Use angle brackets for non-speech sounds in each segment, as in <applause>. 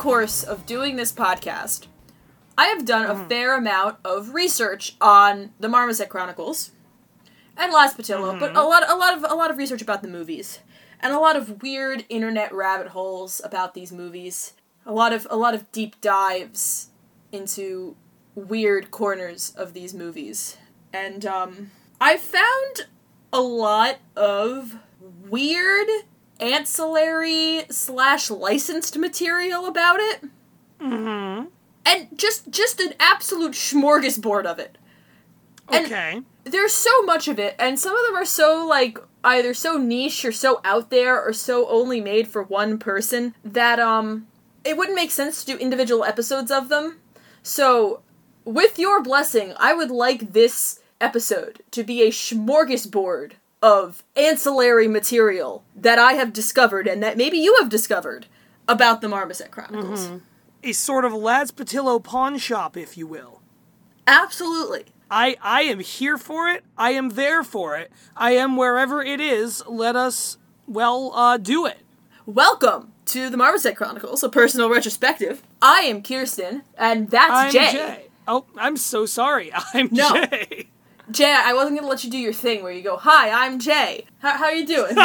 course of doing this podcast, I have done a fair amount of research on the Marmoset Chronicles and Laz Patillo, but a lot, a lot of, a lot of research about the movies and a lot of weird internet rabbit holes about these movies. A lot of, a lot of deep dives into weird corners of these movies, and um, I found a lot of weird ancillary slash licensed material about it Mm-hmm. and just just an absolute smorgasbord of it And- Okay. there's so much of it and some of them are so like either so niche or so out there or so only made for one person that um it wouldn't make sense to do individual episodes of them so with your blessing i would like this episode to be a smorgasbord of ancillary material that i have discovered and that maybe you have discovered about the marmoset chronicles A sort of Laz Patillo pawn shop, if you will. absolutely I I am here for it. I am there for it. I am wherever it is. Let us well uh do it. Welcome to the Marmoset Chronicles, a personal retrospective. I am Kirsten, and that's I'm Jay. Jay. Oh, I'm so sorry. <laughs> I'm No. Jay. Jay, I wasn't gonna let you do your thing where you go, "Hi, I'm Jay. How how you doing?"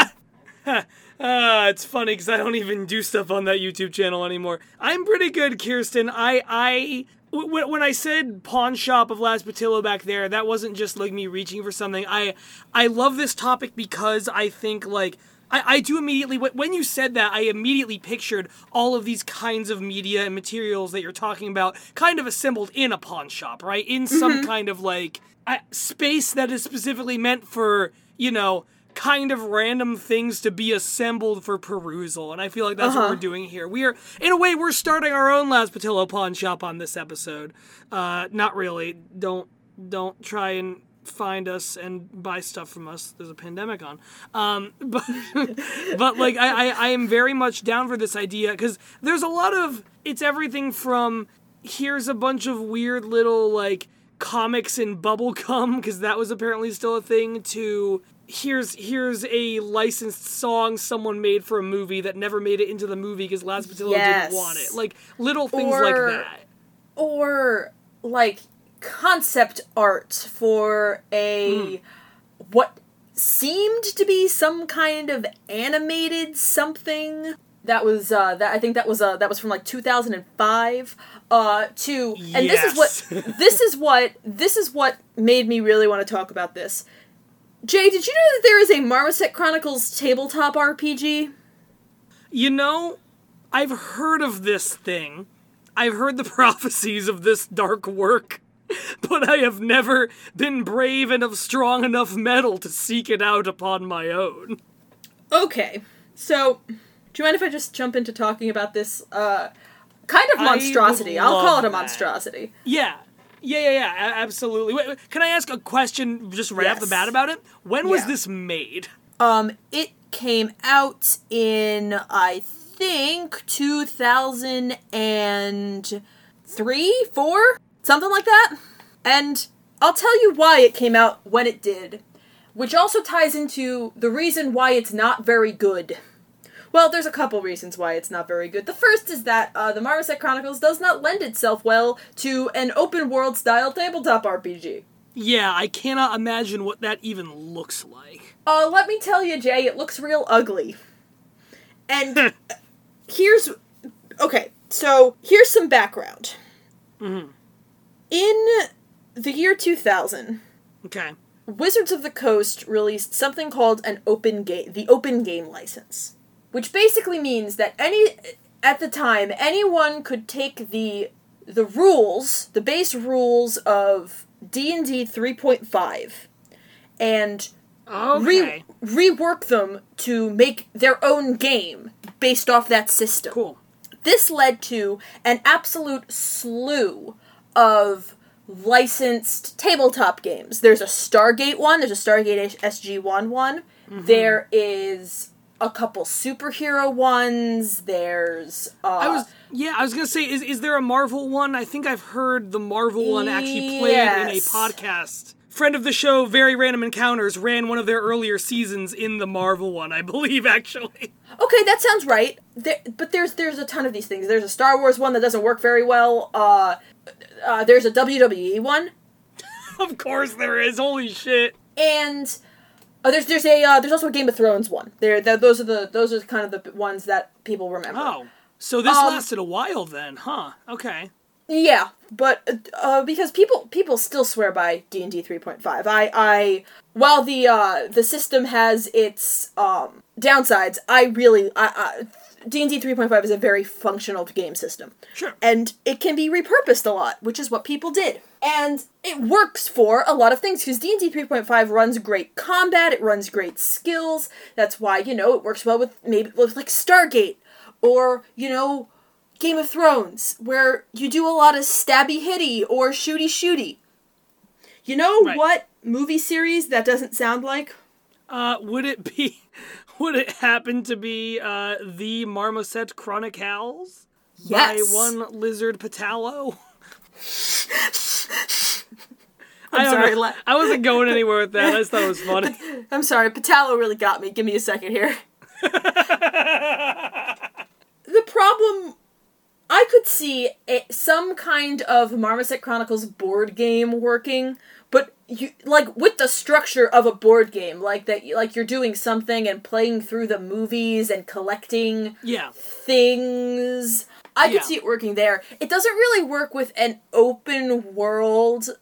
<laughs> Uh, it's funny because I don't even do stuff on that YouTube channel anymore. I'm pretty good, Kirsten. I, I, w- when I said pawn shop of Laz Patillo back there, that wasn't just like me reaching for something. I, I love this topic because I think like. I, I do immediately wh- when you said that I immediately pictured all of these kinds of media and materials that you're talking about kind of assembled in a pawn shop right in some kind of like uh, space that is specifically meant for you know kind of random things to be assembled for perusal and i feel like that's what Uh-huh. we're doing here. We are in a way we're starting our own laz patillo pawn shop on this episode. Uh not really. Don't don't try and find us and buy stuff from us there's a pandemic on. Um <laughs> but but like I, I i am very much down for this idea because there's a lot of it's everything from here's a bunch of weird little like comics in bubblegum because that was apparently still a thing to here's here's a licensed song someone made for a movie that never made it into the movie because Laz Patillo Yes. didn't want it. Like little things Or- like that. or like concept art for a hmm. what seemed to be some kind of animated something that was uh that I think that was uh that was from like 2005 uh to and this is what <laughs> this is what this is what made me really want to talk about this. Jay, did you know that there is a Marmoset Chronicles tabletop RPG? you know i've heard of this thing i've heard the <laughs> prophecies of this dark work <laughs> but i have never been brave and of strong enough metal to seek it out upon my own Okay, so do you mind if I just jump into talking about this uh, kind of monstrosity? I'll call it a that. monstrosity. Yeah. Yeah, yeah, yeah, absolutely. Wait, wait, can I ask a question just right off the bat about it? When was Yeah. this made? Um, it came out in I think two thousand and three, four, something like that. And I'll tell you why it came out when it did, which also ties into the reason why it's not very good. Well, there's a couple reasons why it's not very good. The first is that uh, the Marmoset Chronicles does not lend itself well to an open world style tabletop RPG. Yeah, I cannot imagine what that even looks like. Uh, let me tell you, Jay, it looks real ugly. And <laughs> here's okay. So here's some background. Hmm. In the year 2000, Okay. Wizards of the Coast released something called an open game, the open game license, which basically means that any at the time anyone could take the the rules, the base rules of D&D 3.5 and Okay. re- rework them to make their own game based off that system. cool. This led to an absolute slew of licensed tabletop games. There's a Stargate one, there's a Stargate SG1 one. Mm-hmm. There is a couple superhero ones. There's uh I was yeah, I was gonna say, is is there a Marvel one? I think I've heard the Marvel one actually played in a podcast friend of the show, Very Random Encounters, ran one of their earlier seasons in the Marvel one, I <laughs> believe, actually. Okay, that sounds right. There, but there's there's a ton of these things. There's a Star Wars one that doesn't work very well. Uh, uh, there's a WWE one, <laughs> of course there is. Holy shit. and uh, there's there's a uh, there's also a Game of Thrones one. There, th- those are the those are kind of the ones that people remember. Oh. So this Um, lasted a while then, huh? Okay. Yeah, but uh, because people people still swear by D and D three point five. I I while the uh, the system has its um, downsides, I really I, I D and D three point five is a very functional game system. Sure. and it can be repurposed a lot, which is what people did. And it works for a lot of things because D&D 3.5 runs great combat, it runs great skills. That's why, you know, it works well with maybe with like Stargate or, you know, Game of Thrones where you do a lot of stabby hitty or shooty shooty. You know Right. what movie series that doesn't sound like? Uh, would it be? <laughs> Would it happen to be uh, the Marmoset Chronicles Yes. by one Lizard Patalo? <laughs> <laughs> I'm I sorry, la- I wasn't going anywhere with that. I just thought it was funny. <laughs> I'm sorry, Patalo really got me. Give me a second here. <laughs> the problem I could see a, some kind of Marmoset Chronicles board game working, but you like with the structure of a board game, like that like you're doing something and playing through the movies and collecting Yeah. things. I could Yeah. see it working there. It doesn't really work with an open world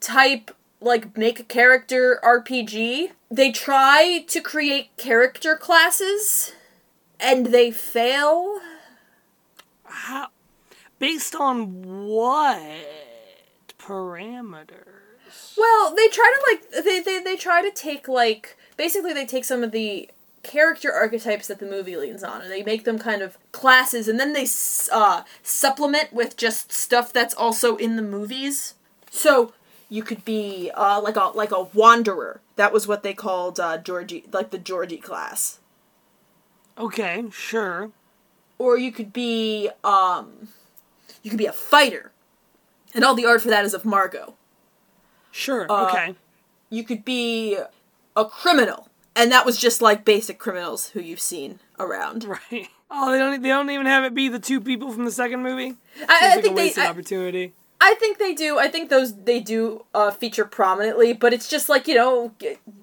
type like make a character RPG. They try to create character classes and they fail. How? Based on what parameters? Well, they try to like they, they they try to take like basically they take some of the character archetypes that the movie leans on and they make them kind of classes and then they uh, supplement with just stuff that's also in the movies. So you could be uh, like a like a wanderer. That was what they called uh, Georgie, like the Georgie class. Okay, sure. Or you could be um, you could be a fighter, and all the art for that is of Margot. Sure. Uh, okay. you could be a criminal and that was just like basic criminals who you've seen around Right. <laughs> Oh, they don't. They don't even have it be the two people from the second movie. i, I like think they I, opportunity. I think they do i think those they do uh, feature prominently but it's just like you know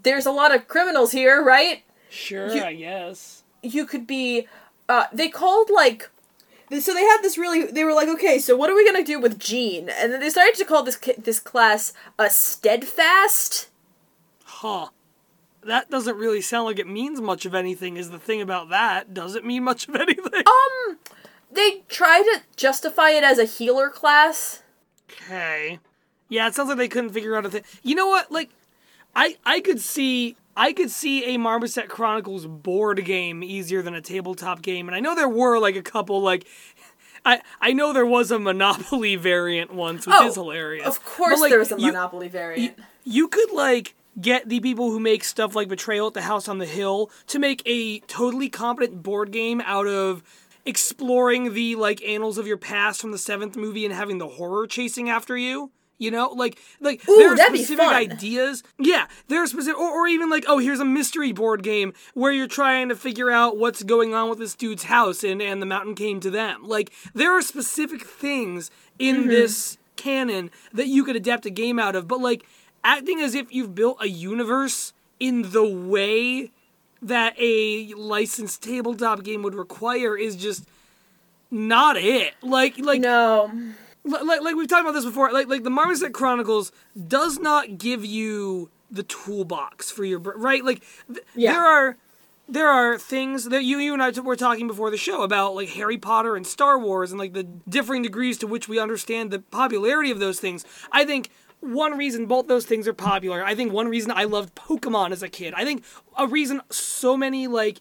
there's a lot of criminals here right Sure, you- I guess. you could be uh, they called like so they had this really they were like okay so what are we gonna do with Jean and then they started to call this this class a steadfast Huh. That doesn't really sound like it means much of anything. Is the thing about that? Does it mean much of <laughs> anything? um they try to justify it as a healer class Okay. Yeah, it sounds like they couldn't figure out a thing. You know what? Like, I I could see I could see a Marmoset Chronicles board game easier than a tabletop game, and I know there were like a couple like. I, I know there was a Monopoly <laughs> variant once, which Oh, is hilarious. Of course, But, like, there was a you- Monopoly variant. you could like get the people who make stuff like Betrayal at the House on the Hill to make a totally competent board game out of exploring the like annals of your past from the seventh movie and having the horror chasing after you. You know, like like Ooh, there are specific ideas. Yeah, there are specific, or, or even like, oh, here's a mystery board game where you're trying to figure out what's going on with this dude's house, and and the mountain came to them. Like there are specific things in Mm-hmm. this canon that you could adapt a game out of, but like acting as if you've built a universe in the way that a licensed tabletop game would require is just not it. Like like no, like like we've talked about this before. Like like the Marmoset Chronicles does not give you the toolbox for your right. Like th- Yeah. there are there are things that you you and I t- were talking before the show about like Harry Potter and Star Wars and like the differing degrees to which we understand the popularity of those things. I think one reason both those things are popular. I think one reason I loved Pokemon as a kid. I think a reason so many like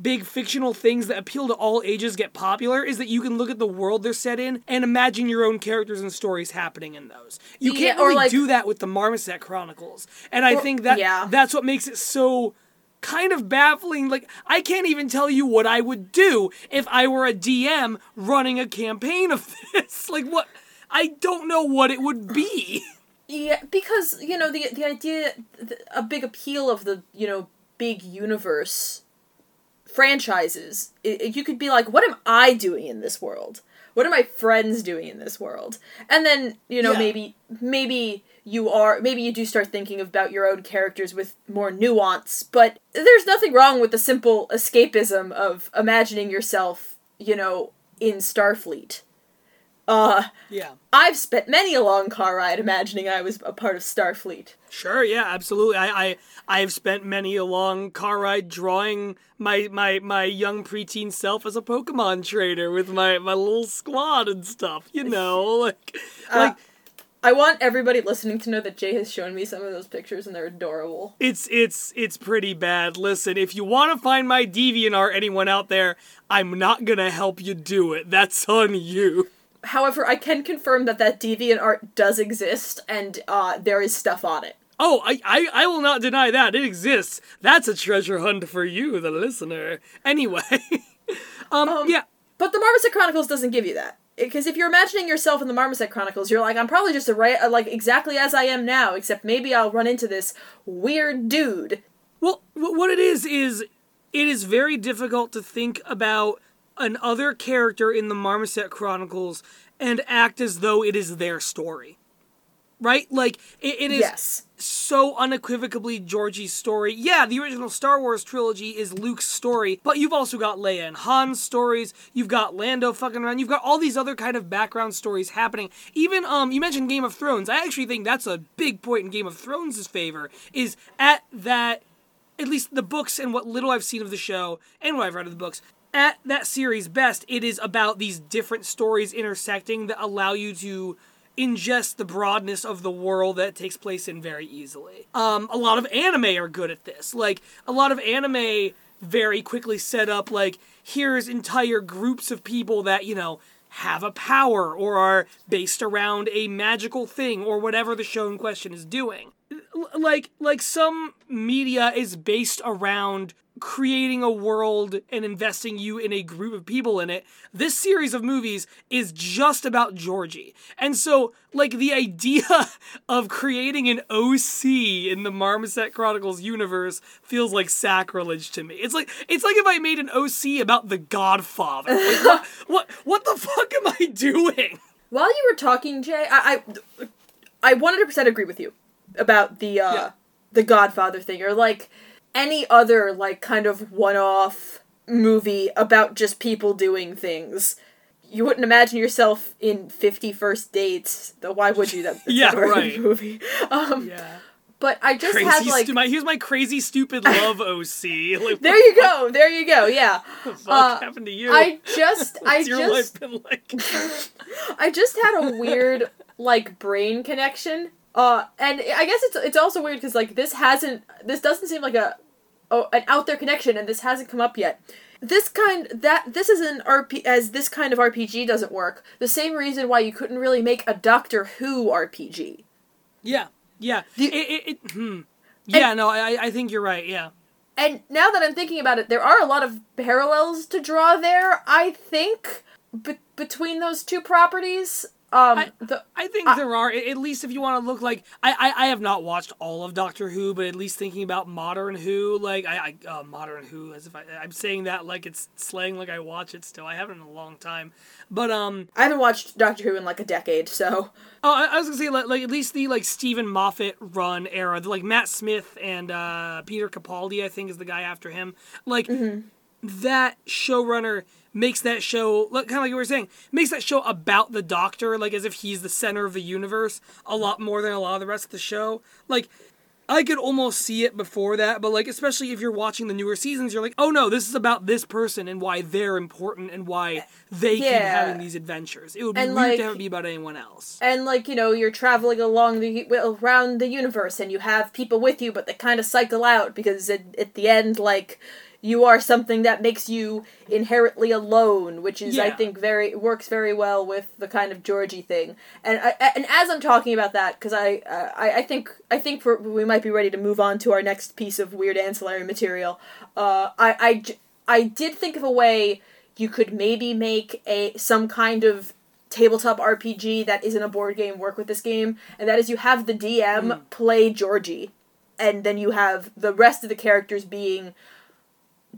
big fictional things that appeal to all ages get popular is that you can look at the world they're set in and imagine your own characters and stories happening in those. You can't or really like- do that with the Marmoset Chronicles. And I Or- think that yeah. that's what makes it so kind of baffling. Like I can't even tell you what I would do if I were a DM running a campaign of <laughs> this. like what I don't know what it would be. <laughs> Yeah, because you know the the idea, the, a big appeal of the you know big universe franchises. It, you could be like, what am I doing in this world? What are my friends doing in this world? And then you know Yeah. maybe maybe you are maybe you do start thinking about your own characters with more nuance. But there's nothing wrong with the simple escapism of imagining yourself, you know, in Starfleet. Uh, Yeah. I've spent many a long car ride imagining I was a part of Starfleet. Sure, yeah, absolutely. I, I I've spent many a long car ride drawing my my my young preteen self as a Pokemon trader with my my little squad and stuff. You know, like like I want everybody listening to know that Jay has shown me some of those pictures and they're adorable. it's it's it's pretty bad. Listen, if you want to find my DeviantArt, anyone out there, I'm not gonna help you do it. That's on you. However, I can confirm that that deviant art does exist and uh, there is stuff on it. Oh, I, I, I will not deny that. It exists. That's a treasure hunt for you, the listener. Anyway. <laughs> um, yeah. But the Marmoset Chronicles doesn't give you that. Because if you're imagining yourself in the Marmoset Chronicles, you're like, I'm probably just a right, like exactly as I am now, except maybe I'll run into this weird dude. Well, what it is is it is very difficult to think about an other character in the Marmoset Chronicles and act as though it is their story. Right? Like it, it is Yes. so unequivocally Georgie's story. Yeah, the original Star Wars trilogy is Luke's story, but you've also got Leia and Han's stories. You've got Lando fucking around. You've got all these other kind of background stories happening. Even um, you mentioned Game of Thrones. I actually think that's a big point in Game of Thrones' favor. Is at that, at least the books and what little I've seen of the show and what I've read of the books. At that series best, it is about these different stories intersecting that allow you to ingest the broadness of the world that takes place in very easily. Um, a lot of anime are good at this. Like a lot of anime very quickly set up like here's entire groups of people that you know have a power or are based around a magical thing or whatever the show in question is doing. Like like some media is based around creating a world and investing you in a group of people in it. This series of movies is just about Georgie. And so, like, the idea <laughs> of creating an OC in the Marmoset Chronicles universe feels like sacrilege to me. It's like it's like if I made an OC about the Godfather. Like, <laughs> what, what what the fuck am I doing? While you were talking, Jay, I I, I 100% agree with you about the uh Yeah. the Godfather thing or like any other like kind of one-off movie about just people doing things. You wouldn't imagine yourself in Fifty First Dates. Though why would you? That's Yeah, right. <laughs> movie. Um, Yeah. but I just Crazy had like stu- my, here's my crazy stupid <laughs> love OC. Like, there you go, there you go. Yeah, <laughs> What Uh, happened to you? I just I just like? I just had a weird like brain connection. Uh, and I guess it's it's also weird because like this hasn't this doesn't seem like a oh, an out there connection, and this hasn't come up yet. This kind that this is an RP as this kind of RPG doesn't work. The same reason why you couldn't really make a Doctor Who RPG. Yeah, yeah. The- it, it, it, hmm. Yeah, no, I, I think you're right. Yeah, And now that I'm thinking about it, there are a lot of parallels to draw there. I think be- between those two properties. Um, I- the I think there are. At least if you want to look like I, I, I have not watched all of Doctor Who, but at least thinking about modern Who, like I, I uh, modern Who, as if I, I'm saying that like it's slang, like I watch it still. I haven't in a long time, but um, I haven't watched Doctor Who in like a decade, so Oh, I, I was gonna say like, like at least the like Steven Moffat run era, the, like Matt Smith and uh, Peter Capaldi, I think is the guy after him. Like that showrunner makes that show like kind of like you were saying makes that show about the Doctor, like as if he's the center of the universe, a lot more than a lot of the rest of the show. Like. I could almost see it before that, but like especially if you're watching the newer seasons, you're like, oh no, this is about this person and why they're important and why they keep having these adventures. It would be And, weird like- to have it be about anyone else. and like you know you're traveling along the around the universe and you have people with you but they kind of cycle out because at, at the end like you are something that makes you inherently alone which is i think very works very well with the kind of georgie thing. And I, and as i'm talking about that because I, uh, I i think i think we might be ready to move on to our next piece of weird ancillary material. Uh i i, I did think of a way you could maybe make a some kind of tabletop RPG that isn't a board game work with this game, and that is you have the DM play Georgie, and then you have the rest of the characters being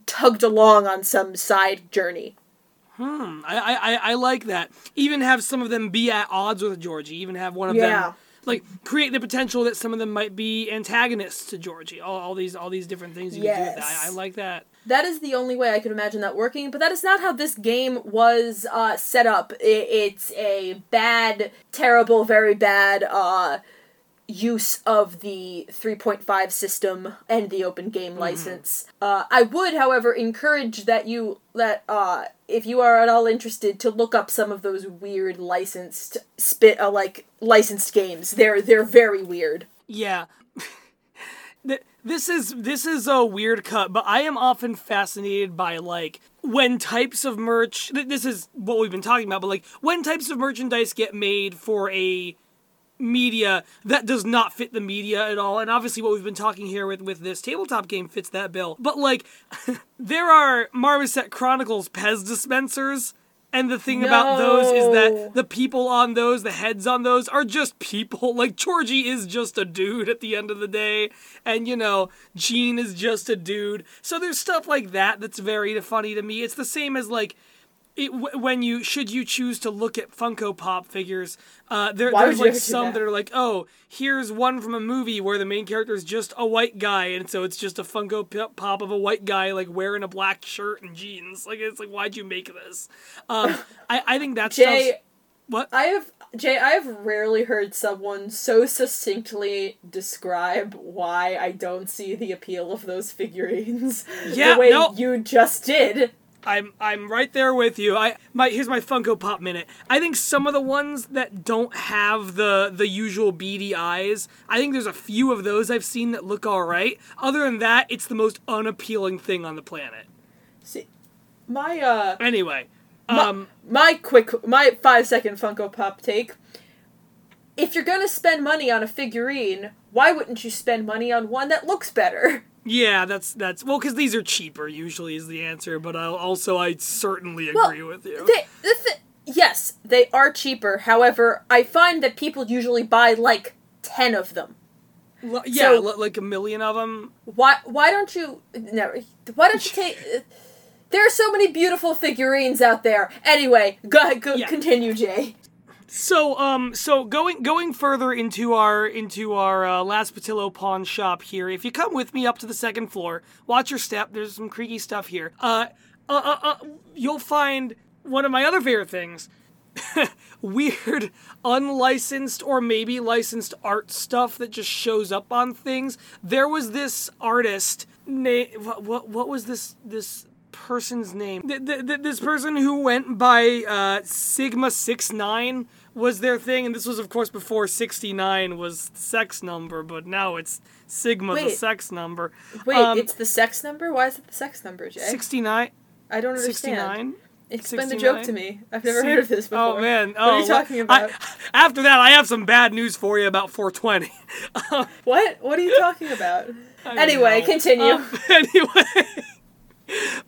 tugged along on some side journey. I, I, I- I like that. Even have some of them be at odds with Georgie. Even have one of Yeah. them like create the potential that some of them might be antagonists to Georgie. All, all these all these different things you can do with that. I, I like that. That is the only way I could imagine that working, but that is not how this game was uh, set up. I- it's a bad, terrible, very bad uh, use of the 3.5 system and the open game license. Uh, I would, however, encourage that you that uh, if you are at all interested to look up some of those weird licensed spit uh, like licensed games. They're they're very weird. Yeah. <laughs> This is this is a weird cut, but I am often fascinated by like when types of merch. th- This is what we've been talking about, but like when types of merchandise get made for a media that does not fit the media at all. And obviously what we've been talking here with with this tabletop game fits that bill. But like <laughs> there are marmoset chronicles pez dispensers. And the thing about those is that the people on those the heads on those are just people. <laughs> Like georgie is just a dude at the end of the day. And you know gene is just a dude. So there's stuff like that that's very funny to me. It's the same as like it, when you should you choose to look at Funko Pop figures, uh, there, there's like some that? that are like, oh, here's one from a movie where the main character is just a white guy, and so it's just a Funko Pop of a white guy like wearing a black shirt and jeans. Like it's like, why'd you make this? Um, I I think that's Jay, what I have Jay, I have rarely heard someone so succinctly describe why I don't see the appeal of those figurines <laughs> Yeah, the way no. you just did. I'm I'm right there with you. I my here's my Funko Pop minute. I think some of the ones that don't have the the usual beady eyes, I think there's a few of those I've seen that look all right. Other than that, it's the most unappealing thing on the planet. See, my uh, Anyway, my, um, my quick, my five second Funko Pop take. If you're gonna spend money on a figurine, why wouldn't you spend money on one that looks better? <laughs> yeah, that's that's well, because these are cheaper usually is the answer. But I'll, also, I certainly Well, agree with you. They, the thi- yes, they are cheaper. However, I find that people usually buy like ten of them. L- yeah, so- li- like a million of them. Why? Why don't you? No. Why don't you take? uh, <laughs> There are so many beautiful figurines out there. Anyway, go, go Yeah. continue, Jay. So um so going going further into our into our uh, Laz Patillo pawn shop here. If you come with me up to the second floor, watch your step. There's some creaky stuff here. Uh, uh, uh, uh you'll find one of my other favorite things. <laughs> Weird, unlicensed or maybe licensed art stuff that just shows up on things. There was this artist. Na- what, what what was this this person's name? Th- th- this person who went by uh, Sigma Six Nine was their thing, and this was of course before sixty nine was the sex number, but now it's Sigma the sex number. Wait, Um, it's the sex number. Why is it the sex number, Jay? Sixty nine. I don't understand. 69? Explain the 69? joke to me. I've never heard of this before. Oh man! What Oh, are you talking I- about? <laughs> after that, I have some bad news for you about 420. <laughs> What? What are you talking about? <laughs> anyway, know. continue. Um, anyway.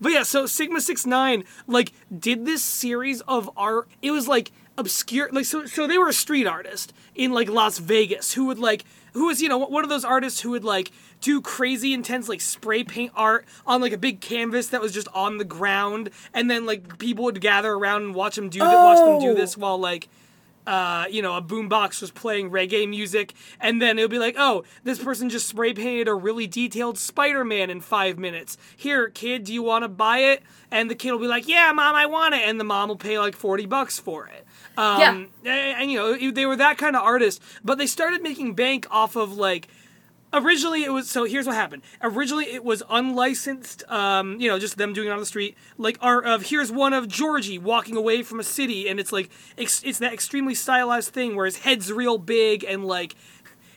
But yeah, so Sigma Six Nine like did this series of art. It was like obscure, like so. So they were a street artist in like Las Vegas who would like who was you know one of those artists who would like do crazy intense like spray paint art on like a big canvas that was just on the ground, and then like people would gather around and watch him do that. Watch them do Oh. this while like uh, you know, a boombox was playing reggae music, and then it'll be like, oh, this person just spray painted a really detailed Spider Man in five minutes. Here, kid, do you want to buy it? And the kid will be like, yeah, mom, I want it. And the mom will pay like 40 bucks for it. Um, Yeah. and, and, you know, they were that kind of artist, but they started making bank off of like, originally it was so here's what happened. Originally it was unlicensed um you know just them doing it on the street. Like art of here's one of georgie walking away from a city and it's like ex- it's that extremely stylized thing where his head's real big and like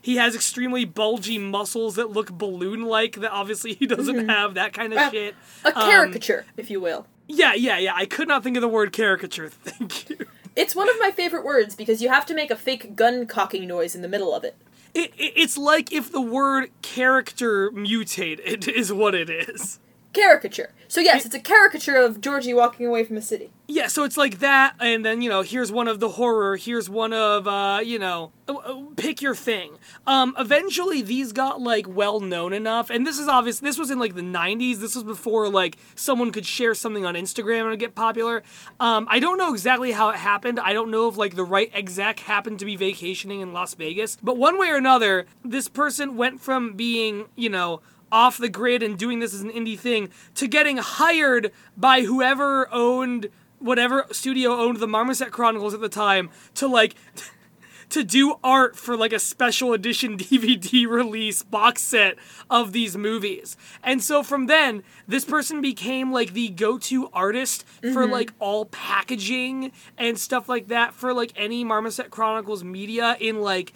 he has extremely bulgy muscles that look balloon like that obviously he doesn't have that kind of Uh, shit. A caricature, if you will. yeah yeah yeah. I could not think of the word caricature. <laughs> Thank you. It's one of my favorite words because you have to make a fake gun cocking noise in the middle of it. It, it, it's like if the word character mutated <laughs> is what it is caricature. So yes, it's a caricature of Georgie walking away from a city. Yeah, so it's like that, and then you know, here's one of the horror, here's one of uh, you know, uh, uh, pick your thing. Um, eventually these got like well known enough, and this is obvious. This was in like the '90s. This was before like someone could share something on Instagram and get popular. Um, I don't know exactly how it happened. I don't know if like the right exec happened to be vacationing in Las Vegas, but one way or another, this person went from being you know off the grid and doing this as an indie thing to getting hired by whoever owned whatever studio owned the Marmoset Chronicles at the time to like <laughs> to do art for like a special edition <laughs> DVD release box set of these movies. And so from then, this person became like the go-to artist for like all packaging and stuff like that for like any Marmoset Chronicles media in like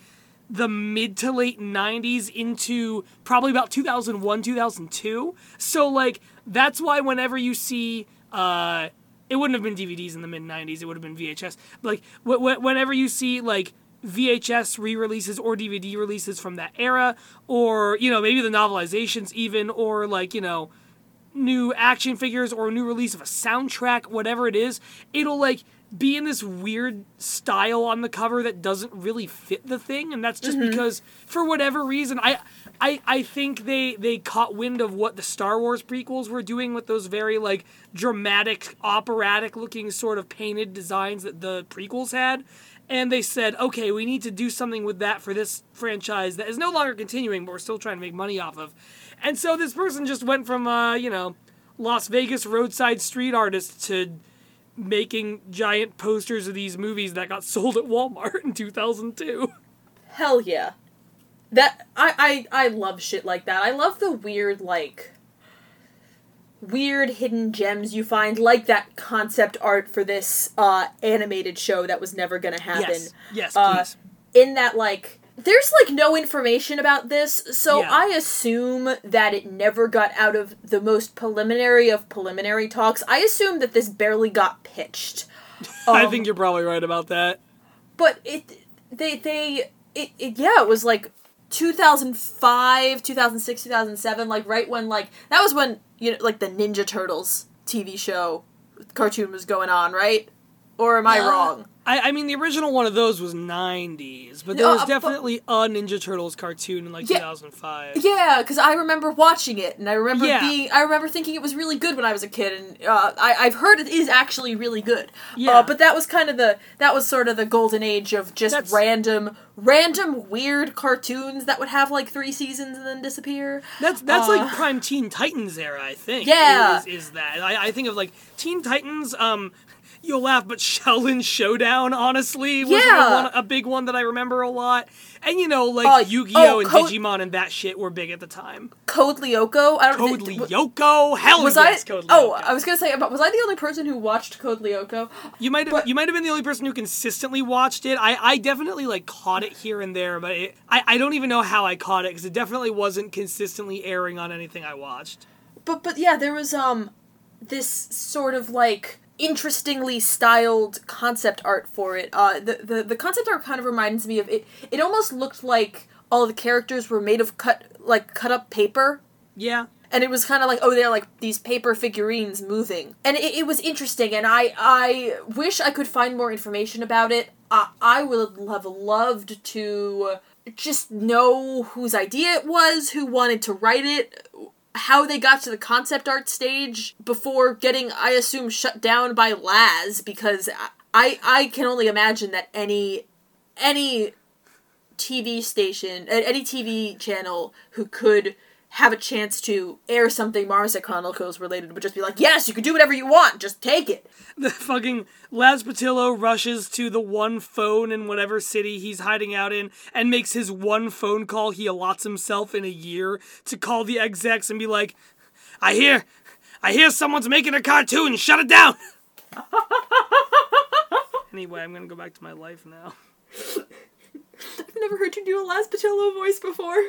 the mid to late 90s into probably about 2001 2002 so like that's why whenever you see uh it wouldn't have been dvds in the mid 90s it would have been vhs like wh- wh- whenever you see like vhs re-releases or dvd releases from that era or you know maybe the novelizations even or like you know new action figures or a new release of a soundtrack, whatever it is, it'll like be in this weird style on the cover that doesn't really fit the thing, and that's just mm-hmm. because for whatever reason, I. I, I think they, they caught wind of what the Star Wars prequels were doing with those very like dramatic, operatic looking sort of painted designs that the prequels had. And they said, okay, we need to do something with that for this franchise that is no longer continuing, but we're still trying to make money off of. And so this person just went from, uh, you know, Las Vegas roadside street artist to making giant posters of these movies that got <laughs> sold at Walmart in 2002. Hell yeah. That I I I love shit like that. I love the weird like weird hidden gems you find like that concept art for this uh animated show that was never going to happen. Yes, yes, Uh, please. in that like there's like no information about this, so Yeah. I assume that it never got out of the most preliminary of preliminary talks. I assume that this barely got pitched. <laughs> I Um, think you're probably right about that. but it they they it, it yeah it was like 2005 2006 2007 like right when like that was when you know like the ninja turtles tv show cartoon was going on right? Or am i Uh, wrong I, I mean, the original one of those was 90s, but there was uh, but- definitely a Ninja Turtles cartoon in like Yeah. 2005. yeah because i remember watching it and i remember Yeah. being i remember thinking it was really good when i was a kid and uh, I, i've heard it is actually really good Yeah. uh, but that was kind of the that was sort of the golden age of just That's- random random weird cartoons that would have like three seasons and then disappear That's that's Uh, like prime Teen Titans era, I think. Yeah. is, is that I, I think of like Teen Titans. Um, you'll laugh, but Xiaolin Showdown, honestly, was Yeah. a, one, a big one that I remember a lot. And you know, like Uh, Yu-Gi-Oh oh, and Code- Digimon and that shit were big at the time. Code Lyoko. I don't Code Lyoko, hell Was yes, I? Code Oh, I was gonna say, but was I the only person who watched Code Lyoko? You might have you might have been the only person who consistently watched it. I, I definitely like caught it here and there, but it, I I don't even know how I caught it because it definitely wasn't consistently airing on anything I watched. But but yeah, there was um this sort of like interestingly styled concept art for it. Uh, the the the concept art kind of reminds me of it. It almost looked like all the characters were made of cut like cut up paper. Yeah, and it was kind of like oh they're like these paper figurines moving and it, it was interesting and i i wish i could find more information about it i, I would have loved to just know whose idea it was who wanted to write it how they got to the concept art stage before getting i assume shut down by laz because i i, can only imagine that any any TV station, any TV channel who could have a chance to air something Marmoset Chronicles related would just be like, yes, you can do whatever you want, just take it. the fucking Laz Patillo rushes to the one phone in whatever city he's hiding out in and makes his one phone call he allots himself in a year to call the execs and be like, I hear, I hear someone's making a cartoon, shut it down! <laughs> anyway, I'm gonna go back to my life now. Never heard you do a Laz Patillo voice before.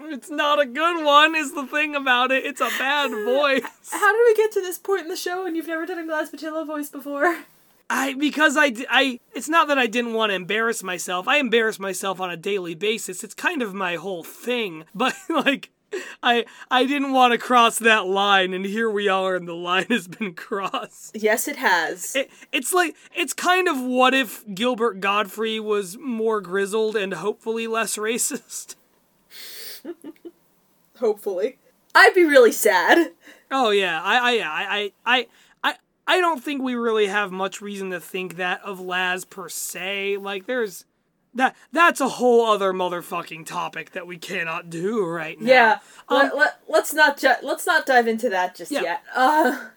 It's not a good one, is the thing about it. It's a bad <sighs> voice. How did we get to this point in the show and you've never done a Laz Patillo voice before? I because I I it's not that I didn't want to embarrass myself. I embarrass myself on a daily basis. It's kind of my whole thing. <laughs> But like <laughs> I I didn't want to cross that line, and here we are, and the line has been <laughs> crossed. Yes, it has. It, it's like it's kind of what if Gilbert Gottfried was more grizzled and hopefully less <laughs> racist. Hopefully. I'd be really sad. Oh yeah, I I yeah, I I I I I don't think we really have much reason to think that of Laz per se. Like there's that that's a whole other motherfucking topic that we cannot do right now. Yeah. Um, let, let, let's not ju- let's not dive into that just Yeah. yet. Uh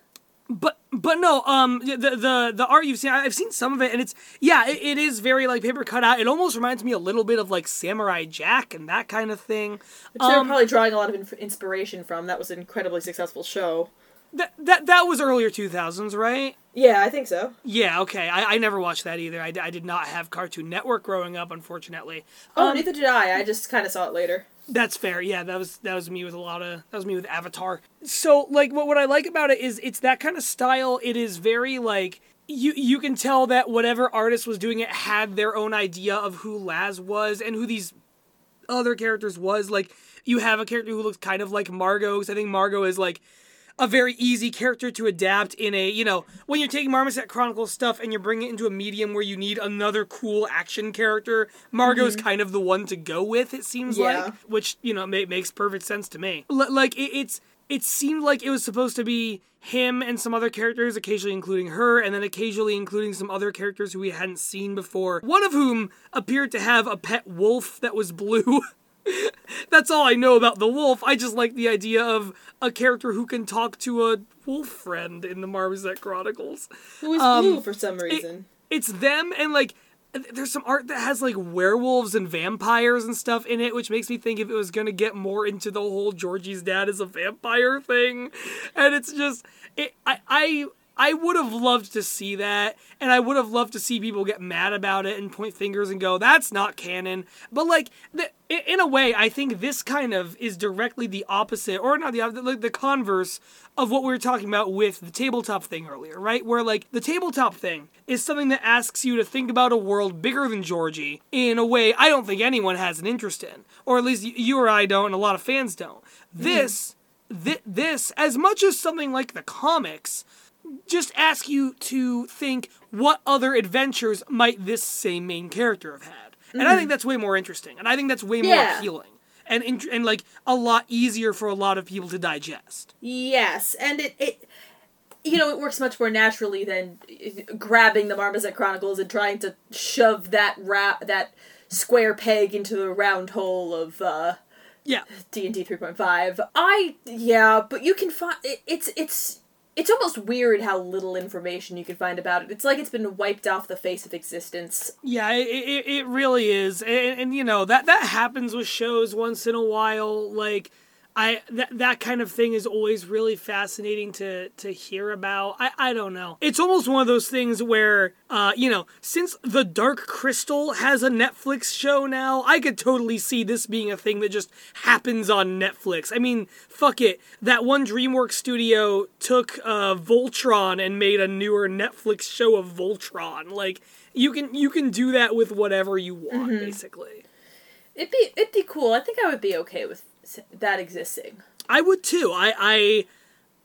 But but no, um, the the the art you've seen, I've seen some of it, and it's yeah, it, it is very like paper cut out. It almost reminds me a little bit of like Samurai Jack and that kind of thing. which they were Um, probably drawing a lot of inf- inspiration from. That was an incredibly successful show. That that that was earlier two thousands, right? Yeah, I think so. Yeah, okay. I, I never watched that either. I, I did not have Cartoon Network growing up, unfortunately. Oh, Um, neither did I. I just kind of saw it later. That's fair. Yeah, that was that was me with a lot of that was me with Avatar. So like what what I like about it is it's that kind of style. It is very like you you can tell that whatever artist was doing it had their own idea of who Laz was and who these other characters was. Like you have a character who looks kind of like Margot. 'cause I think Margot is like a very easy character to adapt in a you know when you're taking Marmoset Chronicles stuff and you're bringing it into a medium where you need another cool action character. Margot's mm-hmm. kind of the one to go with. It seems Yeah. like, which you know ma- makes perfect sense to me. L- like it, it's it seemed like it was supposed to be him and some other characters, occasionally including her, and then occasionally including some other characters who we hadn't seen before. One of whom appeared to have a pet wolf that was blue. <laughs> <laughs> That's all I know about the wolf. I just like the idea of a character who can talk to a wolf friend in the Marmoset Chronicles. Who is Um, blue for some reason? It's them and like there's some art that has like werewolves and vampires and stuff in it, which makes me think if it was gonna get more into the whole Georgie's dad is a vampire thing. And it's just it I I I would have loved to see that, and I would have loved to see people get mad about it and point fingers and go, "That's not canon." But like, the, in a way, I think this kind of is directly the opposite, or not the opposite, like the converse of what we were talking about with the tabletop thing earlier, right? Where like the tabletop thing is something that asks you to think about a world bigger than Georgie in a way I don't think anyone has an interest in, or at least you or I don't, and a lot of fans don't. Mm-hmm. This, thi- this, as much as something like the comics just ask you to think what other adventures might this same main character have had. And I think that's way more interesting. And I think that's way more appealing. And, and like a lot easier for a lot of people to digest. Yes, and it, it you know it works much more naturally than uh, grabbing the Marmoset Chronicles and trying to shove that ra- that square peg into the round hole of uh, Yeah. D and D three point five. I yeah, but you can find it, it's it's it's almost weird how little information you can find about it. It's like it's been wiped off the face of existence. Yeah, it, it, it really is. And, and you know, that that happens with shows once in a while like I that that kind of thing is always really fascinating to to hear about. I I don't know. It's almost one of those things where uh you know, since The Dark Crystal has a Netflix show now, I could totally see this being a thing that just happens on Netflix. I mean, fuck it. That one DreamWorks studio took uh Voltron and made a newer Netflix show of Voltron. Like you can you can do that with whatever you want basically. It'd be it'd be cool. I think I would be okay with that existing. I would too. I I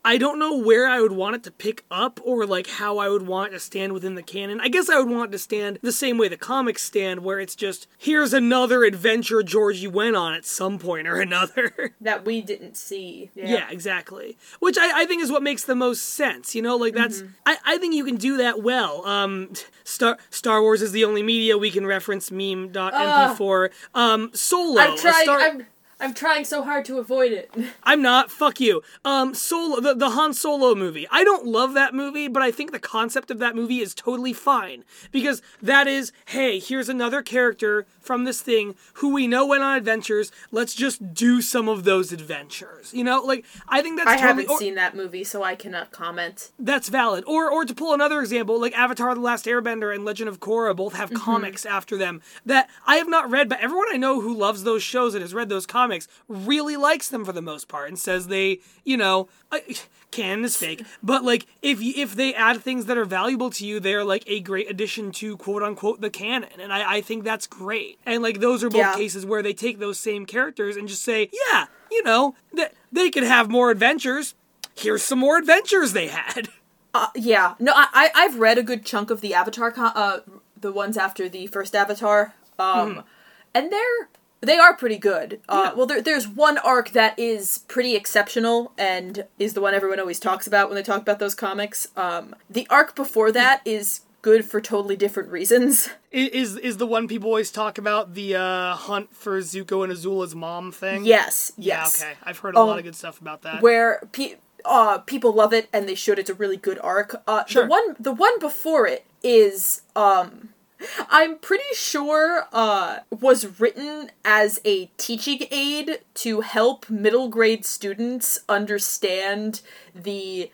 I don't know where I would want it to pick up or like how I would want it to stand within the canon. I guess I would want it to stand the same way the comics stand, where it's just here's another adventure Georgie went on at some point or <laughs> another. That we didn't see. yeah. exactly. Which I, I think is what makes the most sense. You know, like that's I, I think you can do that well. Um Star Star Wars is the only media we can reference meme.mp4. Um Solo. I'm a. Star- I'm I'm trying so hard to avoid it. <laughs> I'm not. Fuck you. Um, Solo, the, the Han Solo movie. I don't love that movie, but I think the concept of that movie is totally fine because that is, hey, here's another character from this thing who we know went on adventures. Let's just do some of those adventures. You know, like I think that's I totally, haven't or- seen that movie, so I cannot comment. that's valid. Or or to pull another example, like Avatar: The Last Airbender and Legend of Korra both have comics after them that I have not read, but everyone I know who loves those shows and has read those comics really likes them for the most part and says they, you know, uh, <sighs> canon is fake, <laughs> but like if if they add things that are valuable to you, they're like a great addition to quote unquote the canon, and I, I think that's great. And like those are both Yeah. cases where they take those same characters and just say, yeah, you know, that they could have more adventures. Here's some more adventures they had. <laughs> Uh, yeah, no, I, I've read a good chunk of the Avatar, con- uh, the ones after the first Avatar, um, and they're they are pretty good. Uh, Yeah. Well, there, there's one arc that is pretty exceptional and is the one everyone always talks about when they talk about those comics. Um, the arc before that is good for totally different reasons. <laughs> Is is the one people always talk about the uh, hunt for Zuko and Azula's mom thing? Yes, Yeah, yes. okay. I've heard a lot Um, of good stuff about that. where pe- uh, people love it and they should. It's a really good arc. Uh, Sure. The one, the one before it is, um, I'm pretty sure, uh, was written as a teaching aid to help middle grade students understand the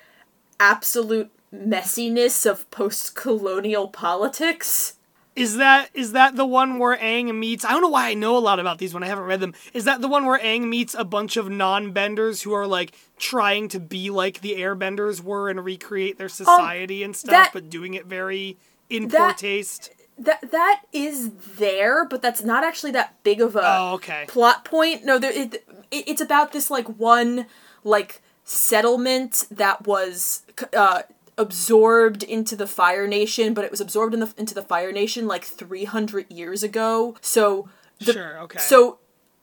absolute messiness of post-colonial politics. Is that is that the one where Aang meets? I don't know why I know a lot about these when I haven't read them. Is that the one where Aang meets a bunch of non-benders who are like trying to be like the Airbenders were and recreate their society and stuff, Um, that- but doing it very in poor taste? That that is there, but that's not actually that big of a Oh, okay. plot point. No, there it, it, it's about this like one like settlement that was uh, absorbed into the Fire Nation, but it was absorbed in the into the Fire Nation like three hundred years ago. So the, Sure, okay. So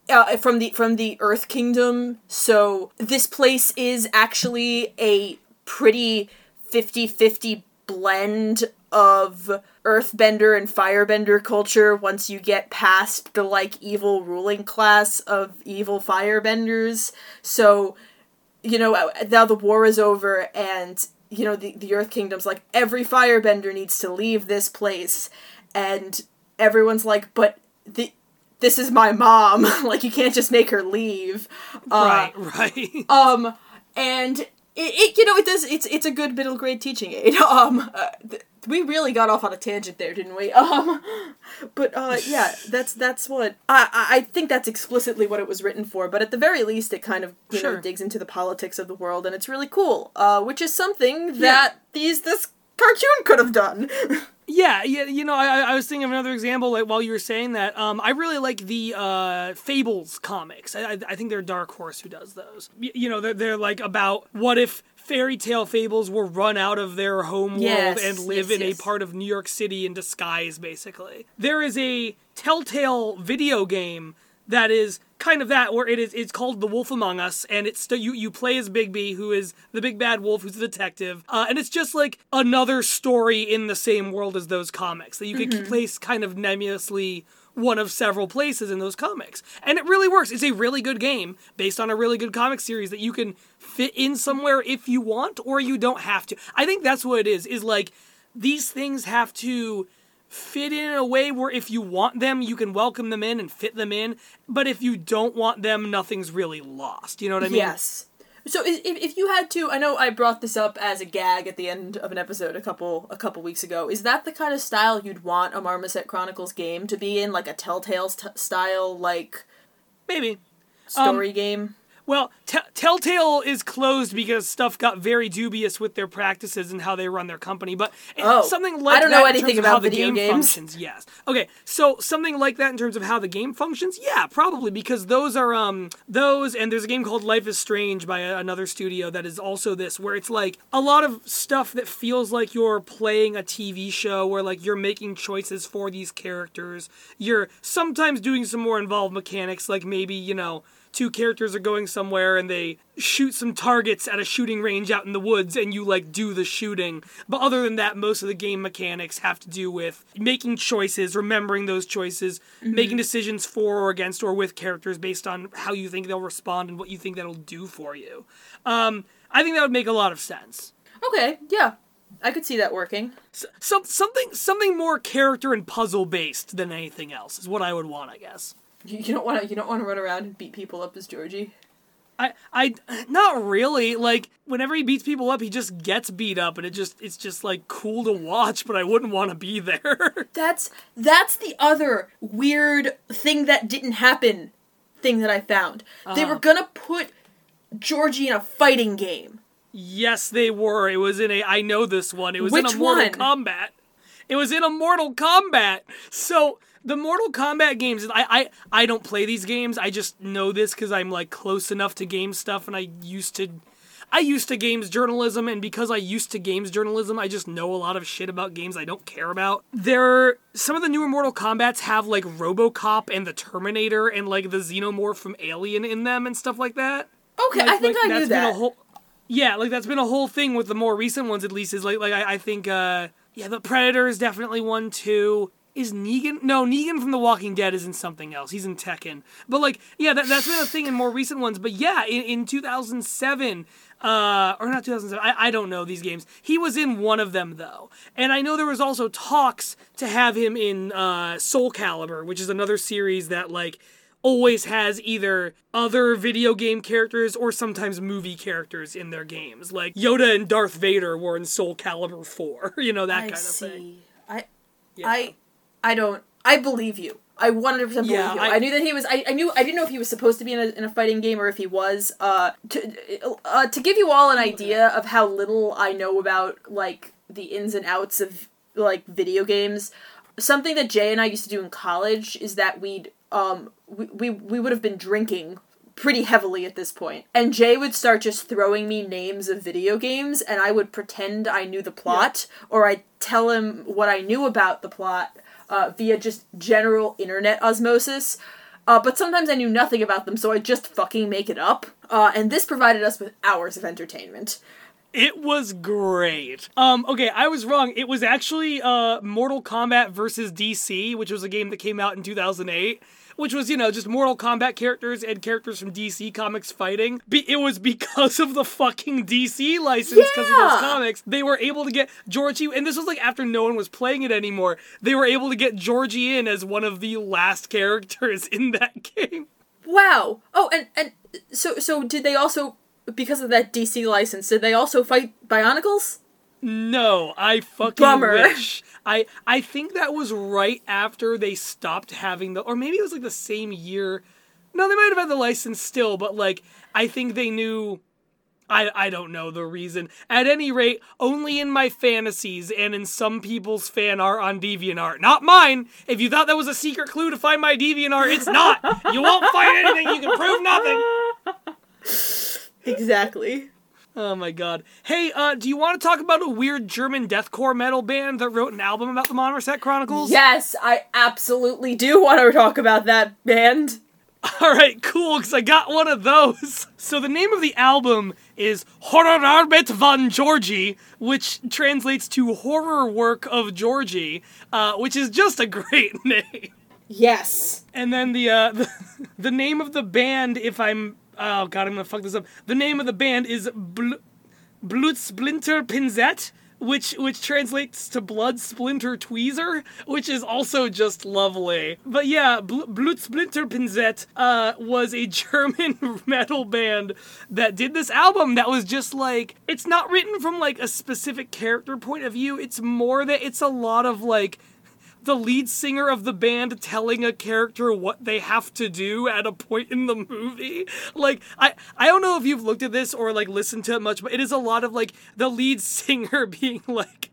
uh, from the from the Earth Kingdom. So this place is actually a pretty 50-50 blend of earthbender and firebender culture once you get past the like evil ruling class of evil firebenders. So you know uh, now the war is over and you know the, the earth kingdom's like every firebender needs to leave this place. And everyone's like but the this is my mom. <laughs> Like you can't just make her leave. Uh, right, right. <laughs> um and it, it you know it does it's it's a good middle grade teaching aid. <laughs> Um uh, th- we really got off on a tangent there didn't we <laughs> um but uh yeah <laughs> that's that's what I I think that's explicitly what it was written for but at the very least it kind of you Sure. know digs into the politics of the world and it's really cool uh which is something that these this cartoon could have done <laughs> Yeah, yeah, you know, I, I was thinking of another example. Like while you were saying that, um, I really like the uh, Fables comics. I, I, I think they're Dark Horse who does those. Y- you know, they're they're like about what if fairy tale fables were run out of their home Yes, world and live yes, in yes. a part of New York City in disguise, basically. There is a Telltale video game that is kind of that where it is it's called the wolf among us and it's you you play as bigby who is the big bad wolf who's a detective uh, and it's just like another story in the same world as those comics that you can place kind of nebulously one of several places in those comics and it really works it's a really good game based on a really good comic series that you can fit in somewhere if you want or you don't have to i think that's what it is is like these things have to fit in a way where if you want them, you can welcome them in and fit them in. But if you don't want them, nothing's really lost. You know what I mean? Yes. So if, if you had to, I know I brought this up as a gag at the end of an episode a couple a couple weeks ago. Is that the kind of style you'd want a Marmoset Chronicles game to be in, like a Telltale st- style, like Maybe. story um, game? Well, T- Telltale is closed because stuff got very dubious with their practices and how they run their company. But Oh, something like I don't that know anything how about the game games. functions, yes. Okay, so something like that in terms of how the game functions, yeah, probably because those are um those and there's a game called Life is Strange by a, another studio that is also this where it's like a lot of stuff that feels like you're playing a TV show where like you're making choices for these characters. You're sometimes doing some more involved mechanics like maybe, you know, two characters are going somewhere and they shoot some targets at a shooting range out in the woods and you like do the shooting. But other than that, most of the game mechanics have to do with making choices, remembering those choices, making decisions for or against or with characters based on how you think they'll respond and what you think that'll do for you. Um, I think that would make a lot of sense. Okay, yeah, I could see that working. S- some something something more character and puzzle based than anything else is what I would want, I guess. You, you don't want to you don't want to run around and beat people up as Georgie. I, I, not really. Like whenever he beats people up, he just gets beat up, and it just, it's just like cool to watch. But I wouldn't want to be <laughs> there. That's that's the other weird thing that didn't happen thing that I found. They Uh-huh. were gonna put Georgie in a fighting game. Yes, they were. It was in a. I know this one. It was in Which a Mortal one? Kombat. It was in a Mortal Kombat. So the Mortal Kombat games. I I I don't play these games. I just know this because I'm like close enough to game stuff, and I used to. I used to games journalism, and because I used to games journalism, I just know a lot of shit about games I don't care about. There, some of the newer Mortal Kombat's have like RoboCop and the Terminator and like the Xenomorph from Alien in them and stuff like that. Okay, I think like, I knew that's been that. a whole, yeah, like that's been a whole thing with the more recent ones. At least is like like I, I think uh yeah, the Predator is definitely one too. Is Negan? No, Negan from The Walking Dead is in something else. He's in Tekken. But like, yeah, that, that's been a thing in more recent ones. But yeah, in, in 2007, uh, or not 2007, I, I don't know these games. He was in one of them though, and I know there was also talks to have him in uh, Soul Calibur, which is another series that like always has either other video game characters or sometimes movie characters in their games. Like Yoda and Darth Vader were in Soul Calibur 4, <laughs> you know, that I kind of see. thing. I Yeah. I I don't I believe you. I 100% believe Yeah, you. I- I, knew that he was. I, I knew. I didn't know if he was supposed to be in a, in a fighting game or if he was. Uh, to uh, to give you all an idea of how little I know about like the ins and outs of like video games. Something that Jay and I used to do in college is that we'd um we we, we would have been drinking pretty heavily at this point. And Jay would start just throwing me names of video games and I would pretend I knew the plot or I'd tell him what I knew about the plot uh, via just general internet osmosis. Uh, but sometimes I knew nothing about them, so I'd just fucking make it up. Uh, and this provided us with hours of entertainment. It was great. Um, okay, I was wrong. It was actually uh, Mortal Kombat versus DC, which was a game that came out in 2008. Which was, you know, just Mortal Kombat characters and characters from DC Comics fighting. Be- it was because of the fucking DC license, because of those comics. They were able to get Georgie, and this was like after no one was playing it anymore. They were able to get Georgie in as one of the last characters <laughs> in that game. Wow. Oh, and and so so did they also because of that DC license? Did they also fight Bionicles? No, I fucking Bummer. wish. I I think that was right after they stopped having the, or maybe it was like the same year. No, they might have had the license still, but like I think they knew. I I don't know the reason. At any rate, only in my fantasies and in some people's fan art on DeviantArt, not mine. If you thought that was a secret clue to find my DeviantArt, it's not. you won't find anything. You can prove nothing. <laughs> Exactly. Oh my god. Hey, uh, do you want to talk about a weird German deathcore metal band that wrote an album about the Marmoset Chronicles? Yes, I absolutely do want to talk about that band. <laughs> Alright, cool, because I got one of those. <laughs> So the name of the album is Horrorarbeit von Georgie, which translates to Horror Work of Georgie, uh, which is just a great <laughs> name. Yes. And then the, uh, the, the name of the band, if I'm, oh god, I'm gonna fuck this up. The name of the band is Bl- Blutsplinter Pinzette, which which translates to Blood Splinter Tweezer, which is also just lovely. But yeah, Bl- Blutsplinter Pinzette uh, was a <laughs> German metal band that did this album that was just like it's not written from like a specific character point of view. It's more that it's a lot of like the lead singer of the band telling a character what they have to do at a point in the movie. Like I I don't know if you've looked at this or like listened to it much, but it is a lot of like the lead <laughs> singer being like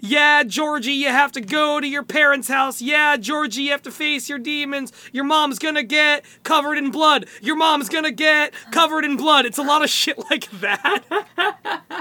yeah, Georgie, you have to go to your parents' house. Yeah, Georgie, you have to face your demons. Your mom's gonna get covered in blood. Your mom's gonna get covered in blood. It's a lot of shit like that. <laughs>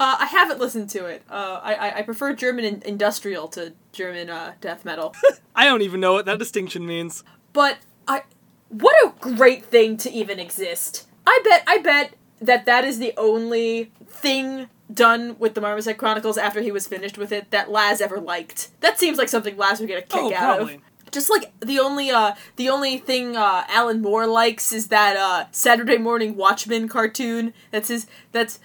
Uh, I haven't listened to it. Uh, I, I I prefer German in- industrial to German uh, death metal. <laughs> I don't even know what that distinction means. but I, what a great thing to even exist. I bet I bet that that is the only thing done with the Marmoset Chronicles after he was finished with it that Laz ever liked. That seems like something Laz would get a kick Oh, out probably. of. Just like the only uh the only thing uh Alan Moore likes is that uh Saturday Morning Watchmen cartoon. That's his that's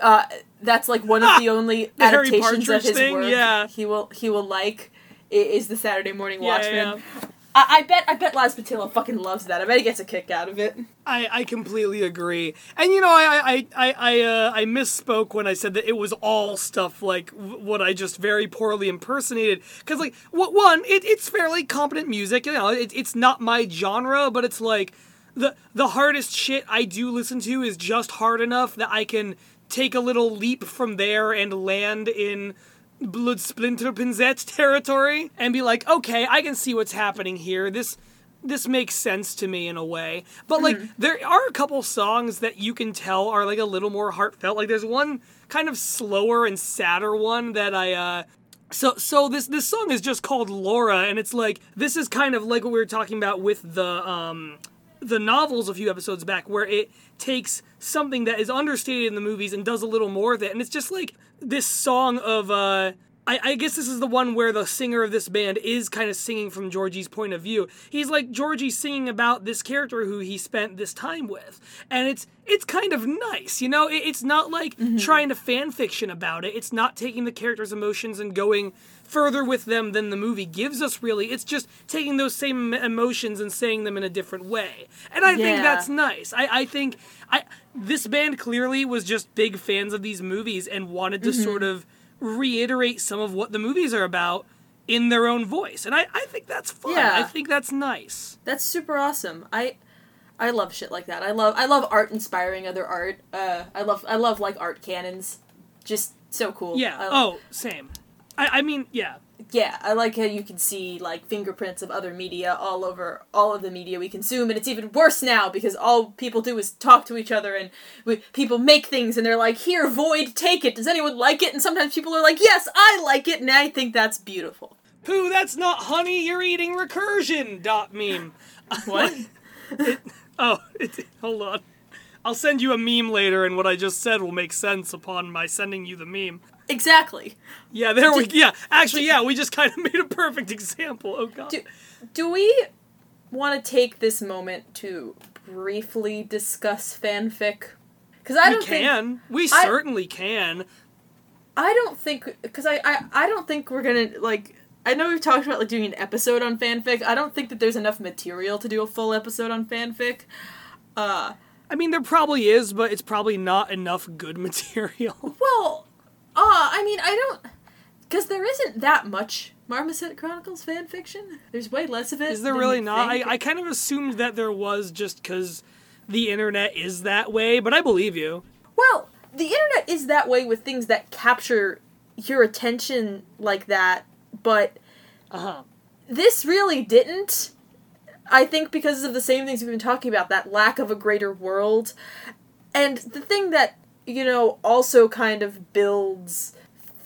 uh that's like one of the only The Harry adaptations of his thing, work yeah. he will he will like is the Saturday Morning Yeah, Watchmen. yeah. I, I bet I bet Laz Patillo fucking loves that. I bet he gets a kick out of it. I, I completely agree, and you know I I I I, uh, I misspoke when I said that it was all stuff like what I just very poorly impersonated. Because like what one, it, it's fairly competent music. You know, it, it's not my genre, but it's like the the hardest shit I do listen to is just hard enough that I can take a little leap from there and land in Blood Splinter Pinzette territory and be like, okay, I can see what's happening here. This this makes sense to me in a way. But like there are a couple songs that you can tell are like a little more heartfelt. Like there's one kind of slower and sadder one that I uh so so this this song is just called Laura and it's like this is kind of like what we were talking about with the um the novels a few episodes back where it takes something that is understated in the movies and does a little more with it. And it's just like this song of uh I, I guess this is the one where the singer of this band is kind of singing from Georgie's point of view. He's like Georgie singing about this character who he spent this time with, and it's it's kind of nice, you know. It, it's not like mm-hmm. trying to fan fiction about it. It's not taking the character's emotions and going further with them than the movie gives us. Really, it's just taking those same emotions and saying them in a different way, and I think that's nice. I, I think I this band clearly was just big fans of these movies and wanted to mm-hmm. sort of reiterate some of what the movies are about in their own voice. And I, I think that's fun. Yeah. I think that's nice. That's super awesome. I I love shit like that. I love I love art inspiring other art. Uh, I love I love like art canons. Just so cool. Yeah. Oh, same. I, I mean, yeah. Yeah. I like how you can see like fingerprints of other media all over all of the media we consume, and it's even worse now because all people do is talk to each other, and we, people make things, and they're like, "Here, Void, take it. Does anyone like it?" And sometimes people are like, "Yes, I like it," and I think that's beautiful. Pooh, that's not honey, you're eating recursion. Dot meme. <laughs> What? <laughs> Oh, it, hold on. I'll send you a meme later, and what I just said will make sense upon my sending you the meme. Exactly. Yeah, there we. Yeah, actually, yeah, we just kind of <laughs> made a perfect example. Oh god. Do, do we want to take this moment to briefly discuss fanfic? Because I don't We can. we I- certainly can. I don't think because I, I I don't think we're gonna like. I know we've talked about like doing an episode on fanfic. I don't think that there's enough material to do a full episode on fanfic. Uh, I mean, there probably is, but it's probably not enough good <laughs> material. well, uh, I mean, I don't because there isn't that much Marmoset Chronicles fan fiction. There's way less of it. Is there really not? I. I kind of assumed that there was just because the internet is that way, but I believe you. Well, the internet is that way with things that capture your attention like that, but Uh huh. this really didn't. I think because of the same things we've been talking about, that lack of a greater world. And the thing that, you know, also kind of builds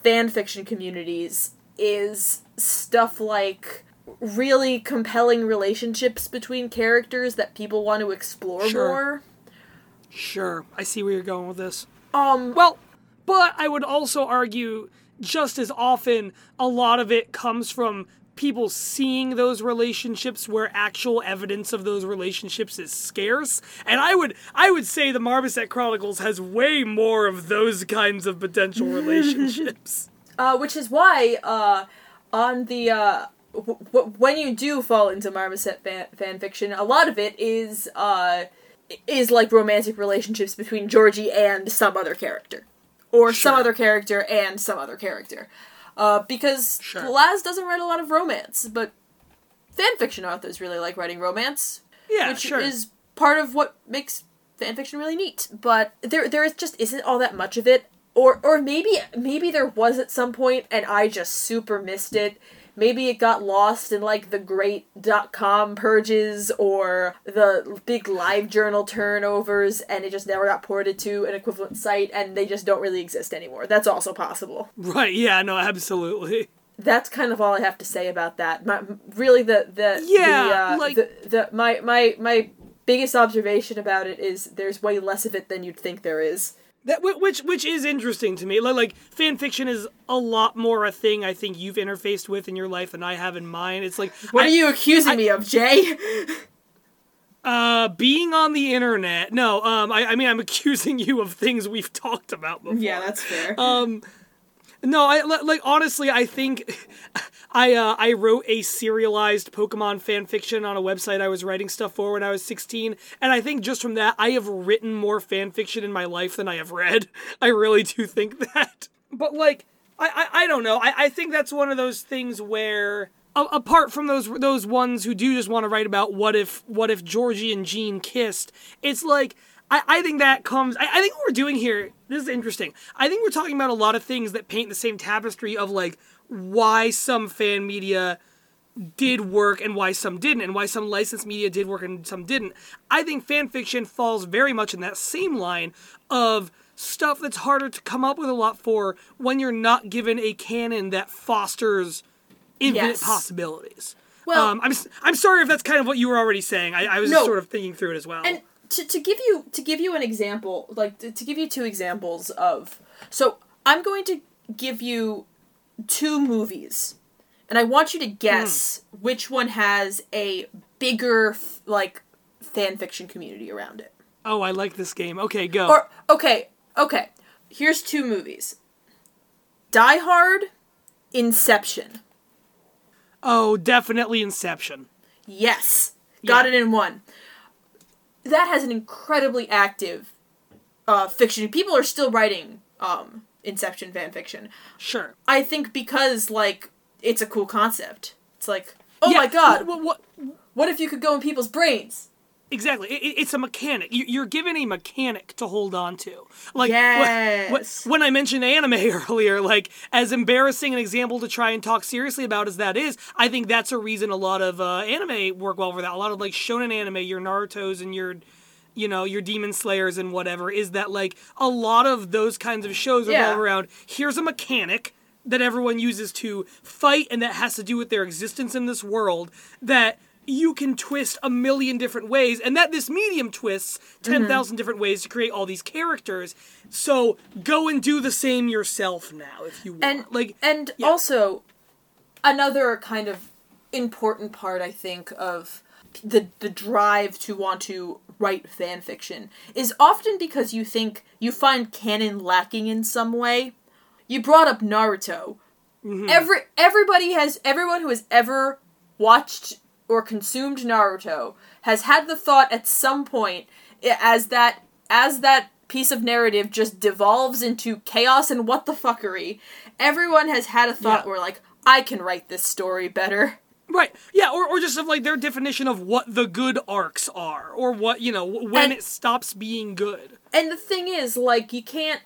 fan fiction communities is stuff like really compelling relationships between characters that people want to explore Sure. more. Sure, I see where you're going with this. Um, Well, but I would also argue just as often a lot of it comes from people seeing those relationships where actual evidence of those relationships is scarce. And i would i would say the marmoset chronicles has way more of those kinds of potential <laughs> relationships. Uh, which is why uh, on the uh, w- w- when you do fall into marmoset fan, fan fiction, a lot of it is uh, is like romantic relationships between Georgie and some other character, or some other character and some other character, uh, because Sure. Laz doesn't write a lot of romance, but fan fiction authors really like writing romance yeah which sure is part of what makes fanfiction really neat. But there there is just isn't all that much of it. Or or maybe maybe there was at some point and I just super missed it. Maybe it got lost in like the great dot com purges or the big live journal turnovers and it just never got ported to an equivalent site and they just don't really exist anymore. That's also possible. right yeah no absolutely That's kind of all I have to say about that. My, really the the Yeah, the, uh, like- the, the my my my biggest observation about it is there's way less of it than you'd think there is. That which which is interesting to me. Like, like fan fiction is a lot more a thing I think you've interfaced with in your life than I have in mine. It's like What I- are you accusing me of, Jay? <laughs> uh being on the internet. No, um I, I mean I'm <laughs> accusing you of things we've talked about before. Yeah, that's fair. Um no, I like honestly I think <laughs> I uh I wrote a serialized Pokemon fan fiction on a website I was writing stuff for when I was 16 and I think just from that I have written more fan fiction in my life than I have read. <laughs> I really do think that. But like I I, I don't know. I, I think that's one of those things where apart from those those ones who do just want to write about what if what if Georgie and Jean kissed, it's like I, I think that comes. I, I think what we're doing here. This is interesting. I think we're talking about a lot of things that paint the same tapestry of like why some fan media did work and why some didn't, and why some licensed media did work and some didn't. I think fan fiction falls very much in that same line of stuff that's harder to come up with a lot for when you're not given a canon that fosters infinite Yes. possibilities. Well- um, I'm I'm sorry if that's kind of what you were already saying. I, I was No. just sort of thinking through it as well. And to, to give you to give you an example, like to, to give you two examples of so I'm going to give you two movies, and I want you to guess hmm. which one has a bigger f- like fan fiction community around it. oh, I like this game. Okay, go. Or okay, okay. Here's two movies. Die Hard, Inception. oh, definitely Inception. Yes. Got Yeah. it in one. That has an incredibly active uh, fiction. People are still writing um, Inception fan fiction. Sure. I think because like it's a cool concept. It's like, oh Yeah, my god, What, what, what if you could go in people's brains? Exactly. It, it- it's a mechanic. You- You're given a mechanic to hold on to. Like Yes. wh- when I mentioned anime <laughs> earlier, like as embarrassing an example to try and talk seriously about as that is, I think that's a reason a lot of uh, anime work well for that. A lot of like shonen anime, your Naruto's and your you know, your Demon Slayers and whatever, is that like a lot of those kinds of shows revolve Yeah. around here's a mechanic that everyone uses to fight and that has to do with their existence in this world that you can twist a million different ways and that this medium twists Mm-hmm. 10,000 different ways to create all these characters. So go and do the same yourself now if you want. And like and yeah. also another kind of important part I think of the the drive to want to write fan fiction is often because you think you find canon lacking in some way. You brought up Naruto. Every everybody has everyone who has ever watched or consumed Naruto has had the thought at some point as that as that piece of narrative just devolves into chaos and what the fuckery. Everyone has had a thought Yeah. where like I can write this story better. Right. Yeah, or, or just of like their definition of what the good arcs are, or what, you know, when And- it stops being good. And the thing is, like, you can't.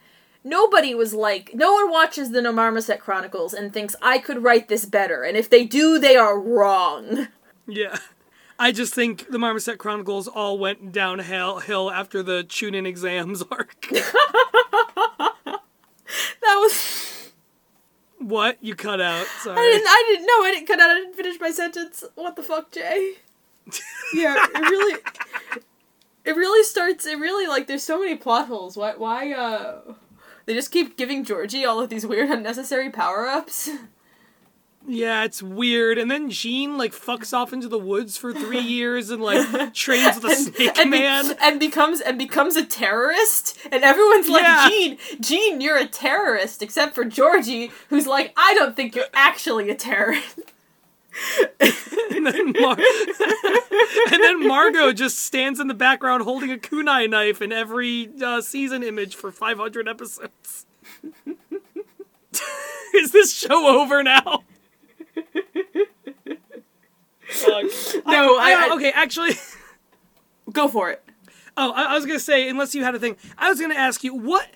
Nobody was like. No one watches the No Marmoset Chronicles and thinks, I could write this better. And if they do, they are wrong. Yeah. I just think the Marmoset Chronicles all went downhill hill after the Chunin exams <laughs> arc. <laughs> That was. what? You cut out. Sorry. I didn't. I didn't know. I didn't cut out. I didn't finish my sentence. What the fuck, Jay? <laughs> Yeah, it really. It really starts. It really like. There's so many plot holes. Why? Why? Uh. They just keep giving Georgie all of these weird, unnecessary power ups. Yeah, it's weird. And then Jean like fucks off into the woods for three <laughs> years and like trains with a snake and, be- man. and becomes and becomes a terrorist and everyone's like Yeah. Jean, Gene you're a terrorist except for Georgie who's like I don't think you're actually a terrorist <laughs> and then Mar- <laughs> and then Margot just stands in the background holding a kunai knife in every uh, season image for 500 episodes. Is this show over now? No, I- I- okay. Actually, <laughs> go for it oh, I, I was gonna say, unless you had a thing, I was gonna ask you what.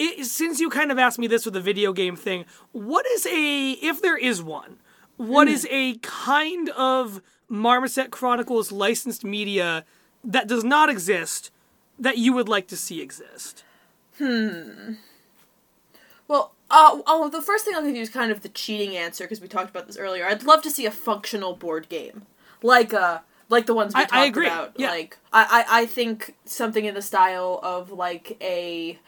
i since you kind of asked me this with the video game thing, what is a if there is one, what Hmm. is a kind of Marmoset Chronicles licensed media that does not exist that you would like to see exist? Well uh, oh the first thing I'll give you is kind of the cheating answer because we talked about this earlier I'd love to see a functional board game like uh like the ones we I- I talked agree, about yeah. like I, I I think something in the style of like a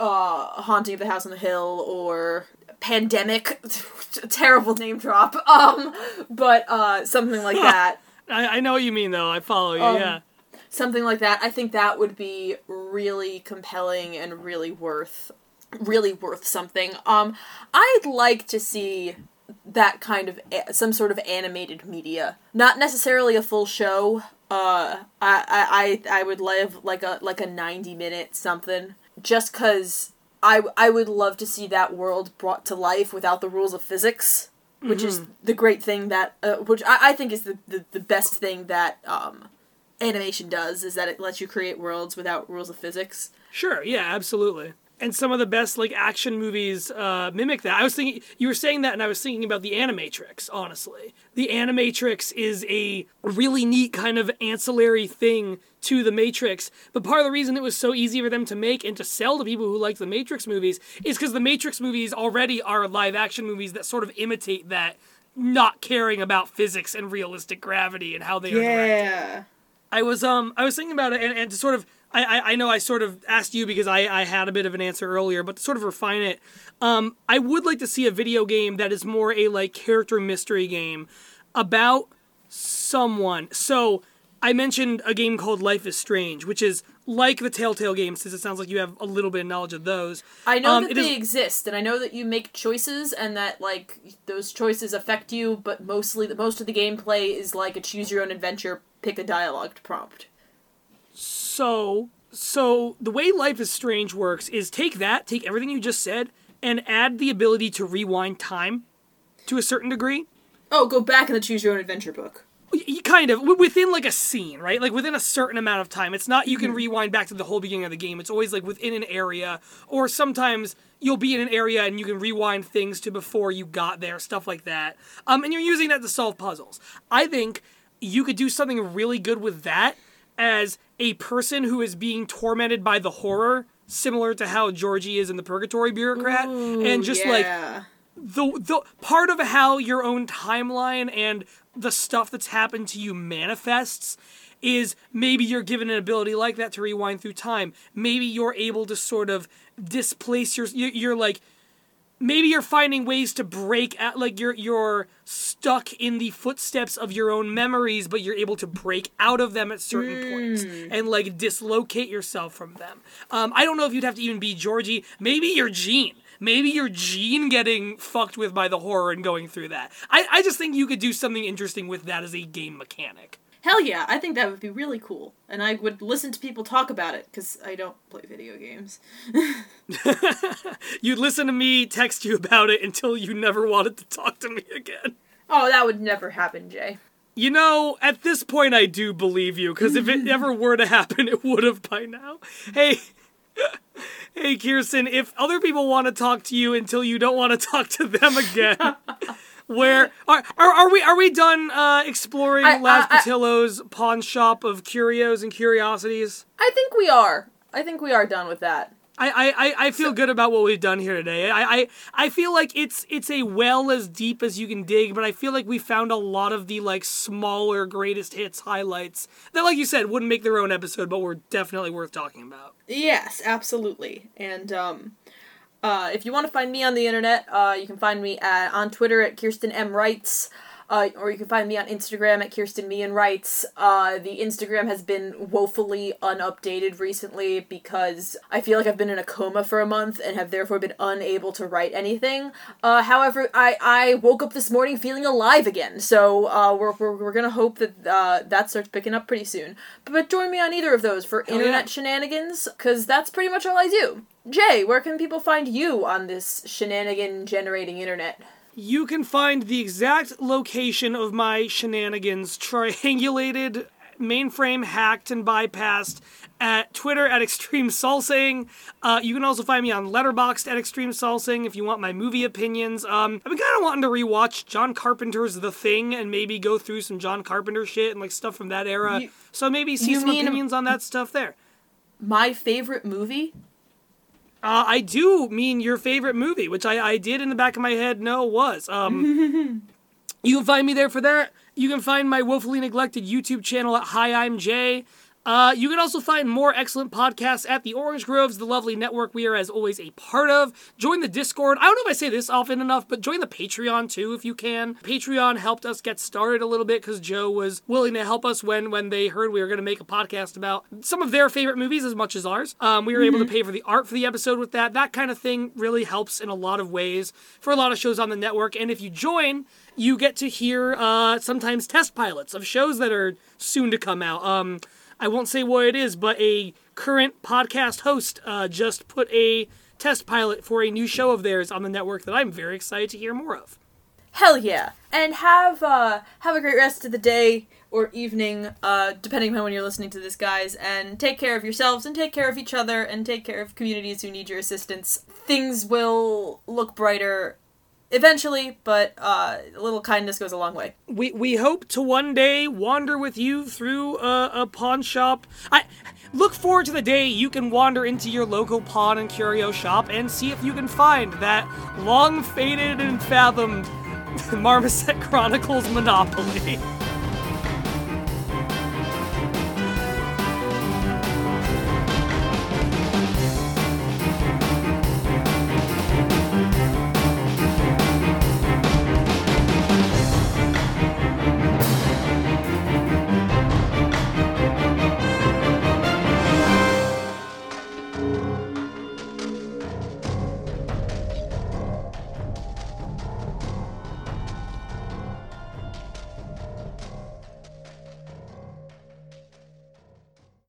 uh haunting of the house on the hill or pandemic <laughs> terrible name drop <laughs> um but uh something like that I, I know what you mean though. I follow you. Um, yeah. something like that i think that would be really compelling and really worth really worth something um i'd like to see that kind of a- some sort of animated media not necessarily a full show uh i i i would love like a like a 90 minute something just cuz i i would love to see that world brought to life without the rules of physics which is the great thing that, uh, which I, I think is the, the, the best thing that um, animation does, is that it lets you create worlds without rules of physics. Sure, yeah, absolutely. And some of the best like action movies uh, mimic that. I was thinking you were saying that, and I was thinking about the Animatrix. Honestly, the Animatrix is a really neat kind of ancillary thing to the Matrix. But part of the reason it was so easy for them to make and to sell to people who like the Matrix movies is because the Matrix movies already are live action movies that sort of imitate that not caring about physics and realistic gravity and how they are directed. I was um I was thinking about it and, and to sort of I, I, I know I sort of asked you because I, I had a bit of an answer earlier, but to sort of refine it, um, I would like to see a video game that is more a like character mystery game about someone. So I mentioned a game called Life is Strange, which is like the Telltale games, since it sounds like you have a little bit of knowledge of those. I know Um, that they is- exist, and I know that you make choices, and that like those choices affect you. But mostly, the most of the gameplay is like a choose your own adventure, pick a dialogue prompt. So, so the way Life is Strange works is take that, take everything you just said, and add the ability to rewind time to a certain degree. Oh, go back in the choose your own adventure book. Y- y- kind of within like a scene right? Like within a certain amount of time. It's not you can rewind back to the whole beginning of the game. It's always like within an area or sometimes you'll be in an area and you can rewind things to before you got there stuff like that. Um and you're using that to solve puzzles. I think you could do something really good with that as a person who is being tormented by the horror similar to how georgie is in the purgatory bureaucrat and just like the the part of how your own timeline and the stuff that's happened to you manifests is maybe you're given an ability like that to rewind through time. Maybe you're able to sort of displace your you're like maybe you're finding ways to break out like you're you're stuck in the footsteps of your own memories but you're able to break out of them at certain points and like dislocate yourself from them. Um, i don't know if you'd have to even be georgie. Maybe you're gene. Maybe you're gene getting fucked with by the horror and going through that. I, I just think you could do something interesting with that as a game mechanic Hell yeah, I think that would be really cool, and I would listen to people talk about it because I don't play video games. <laughs> you'd listen to me text you about it until you never wanted to talk to me again Oh, that would never happen, Jay. You know, at this point, I do believe you, because if it <laughs> ever were to happen, it would have by now. Hey, <laughs> hey, Kirsten, if other people want to talk to you until you don't want to talk to them again, where are, are, are we are we done uh, exploring I- Laz I- I- Patillo's pawn shop of curios and curiosities? I think we are. I think we are done with that. I, I, I- feel good about what we've done here today. I, I, I feel like it's it's a well as deep as you can dig, but I feel like we found a lot of the like smaller greatest hits highlights that, like you said, wouldn't make their own episode, but were definitely worth talking about. Yes, absolutely. And um, uh, if you want to find me on the internet, uh, you can find me at, on Twitter at Kirsten M Writes, uh, or you can find me on Instagram at Kirsten Meehan Writes. Uh, the Instagram has been woefully unupdated recently because I feel like I've been in a coma for a month and have therefore been unable to write anything. Uh, however, I, I woke up this morning feeling alive again, so uh, we're, we're, we're gonna hope that uh, that starts picking up pretty soon. But, but join me on either of those for yeah. internet shenanigans, because that's pretty much all I do. Jay, where can people find you on this shenanigan generating internet? You can find the exact location of my shenanigans triangulated, mainframe hacked and bypassed at Twitter at <laughs> Extreme Salsaing. Uh, you can also find me on Letterboxd at Extreme Salsaing if you want my movie opinions. Um, I've been kind of wanting to rewatch John Carpenter's The Thing and maybe go through some John Carpenter shit and like stuff from that era. You- so maybe see some opinions on that stuff there. My favorite movie? Uh, I do mean your favorite movie, which I, I did in the back of my head know was. Um, <laughs> you can find me there for that. You can find my woefully neglected YouTube channel at Hi I'm Jay. Uh, you can also find more excellent podcasts at the Orange Groves, the lovely network we are, as always, a part of. Join the Discord. I don't know if I say this often enough, but join the Patreon too if you can. Patreon helped us get started a little bit because Joe was willing to help us when when they heard we were going to make a podcast about some of their favorite movies as much as ours. Um, we were able to pay for the art for the episode with that. That kind of thing really helps in a lot of ways for a lot of shows on the network. And if you join, you get to hear uh, sometimes test pilots of shows that are soon to come out. Um, I won't say what it is, but a current podcast host uh, just put a test pilot for a new show of theirs on the network that I'm very excited to hear more of. Hell yeah. And have uh have a great rest of the day or evening, uh, depending on when you're listening to this, guys. And take care of yourselves and take care of each other and take care of communities who need your assistance. Things will look brighter eventually, but uh, a little kindness goes a long way. We we hope to one day wander with you through a, a pawn shop. I look forward to the day you can wander into your local pawn and curio shop and see if you can find that long faded and fathomed <laughs> Marmoset Chronicles Monopoly.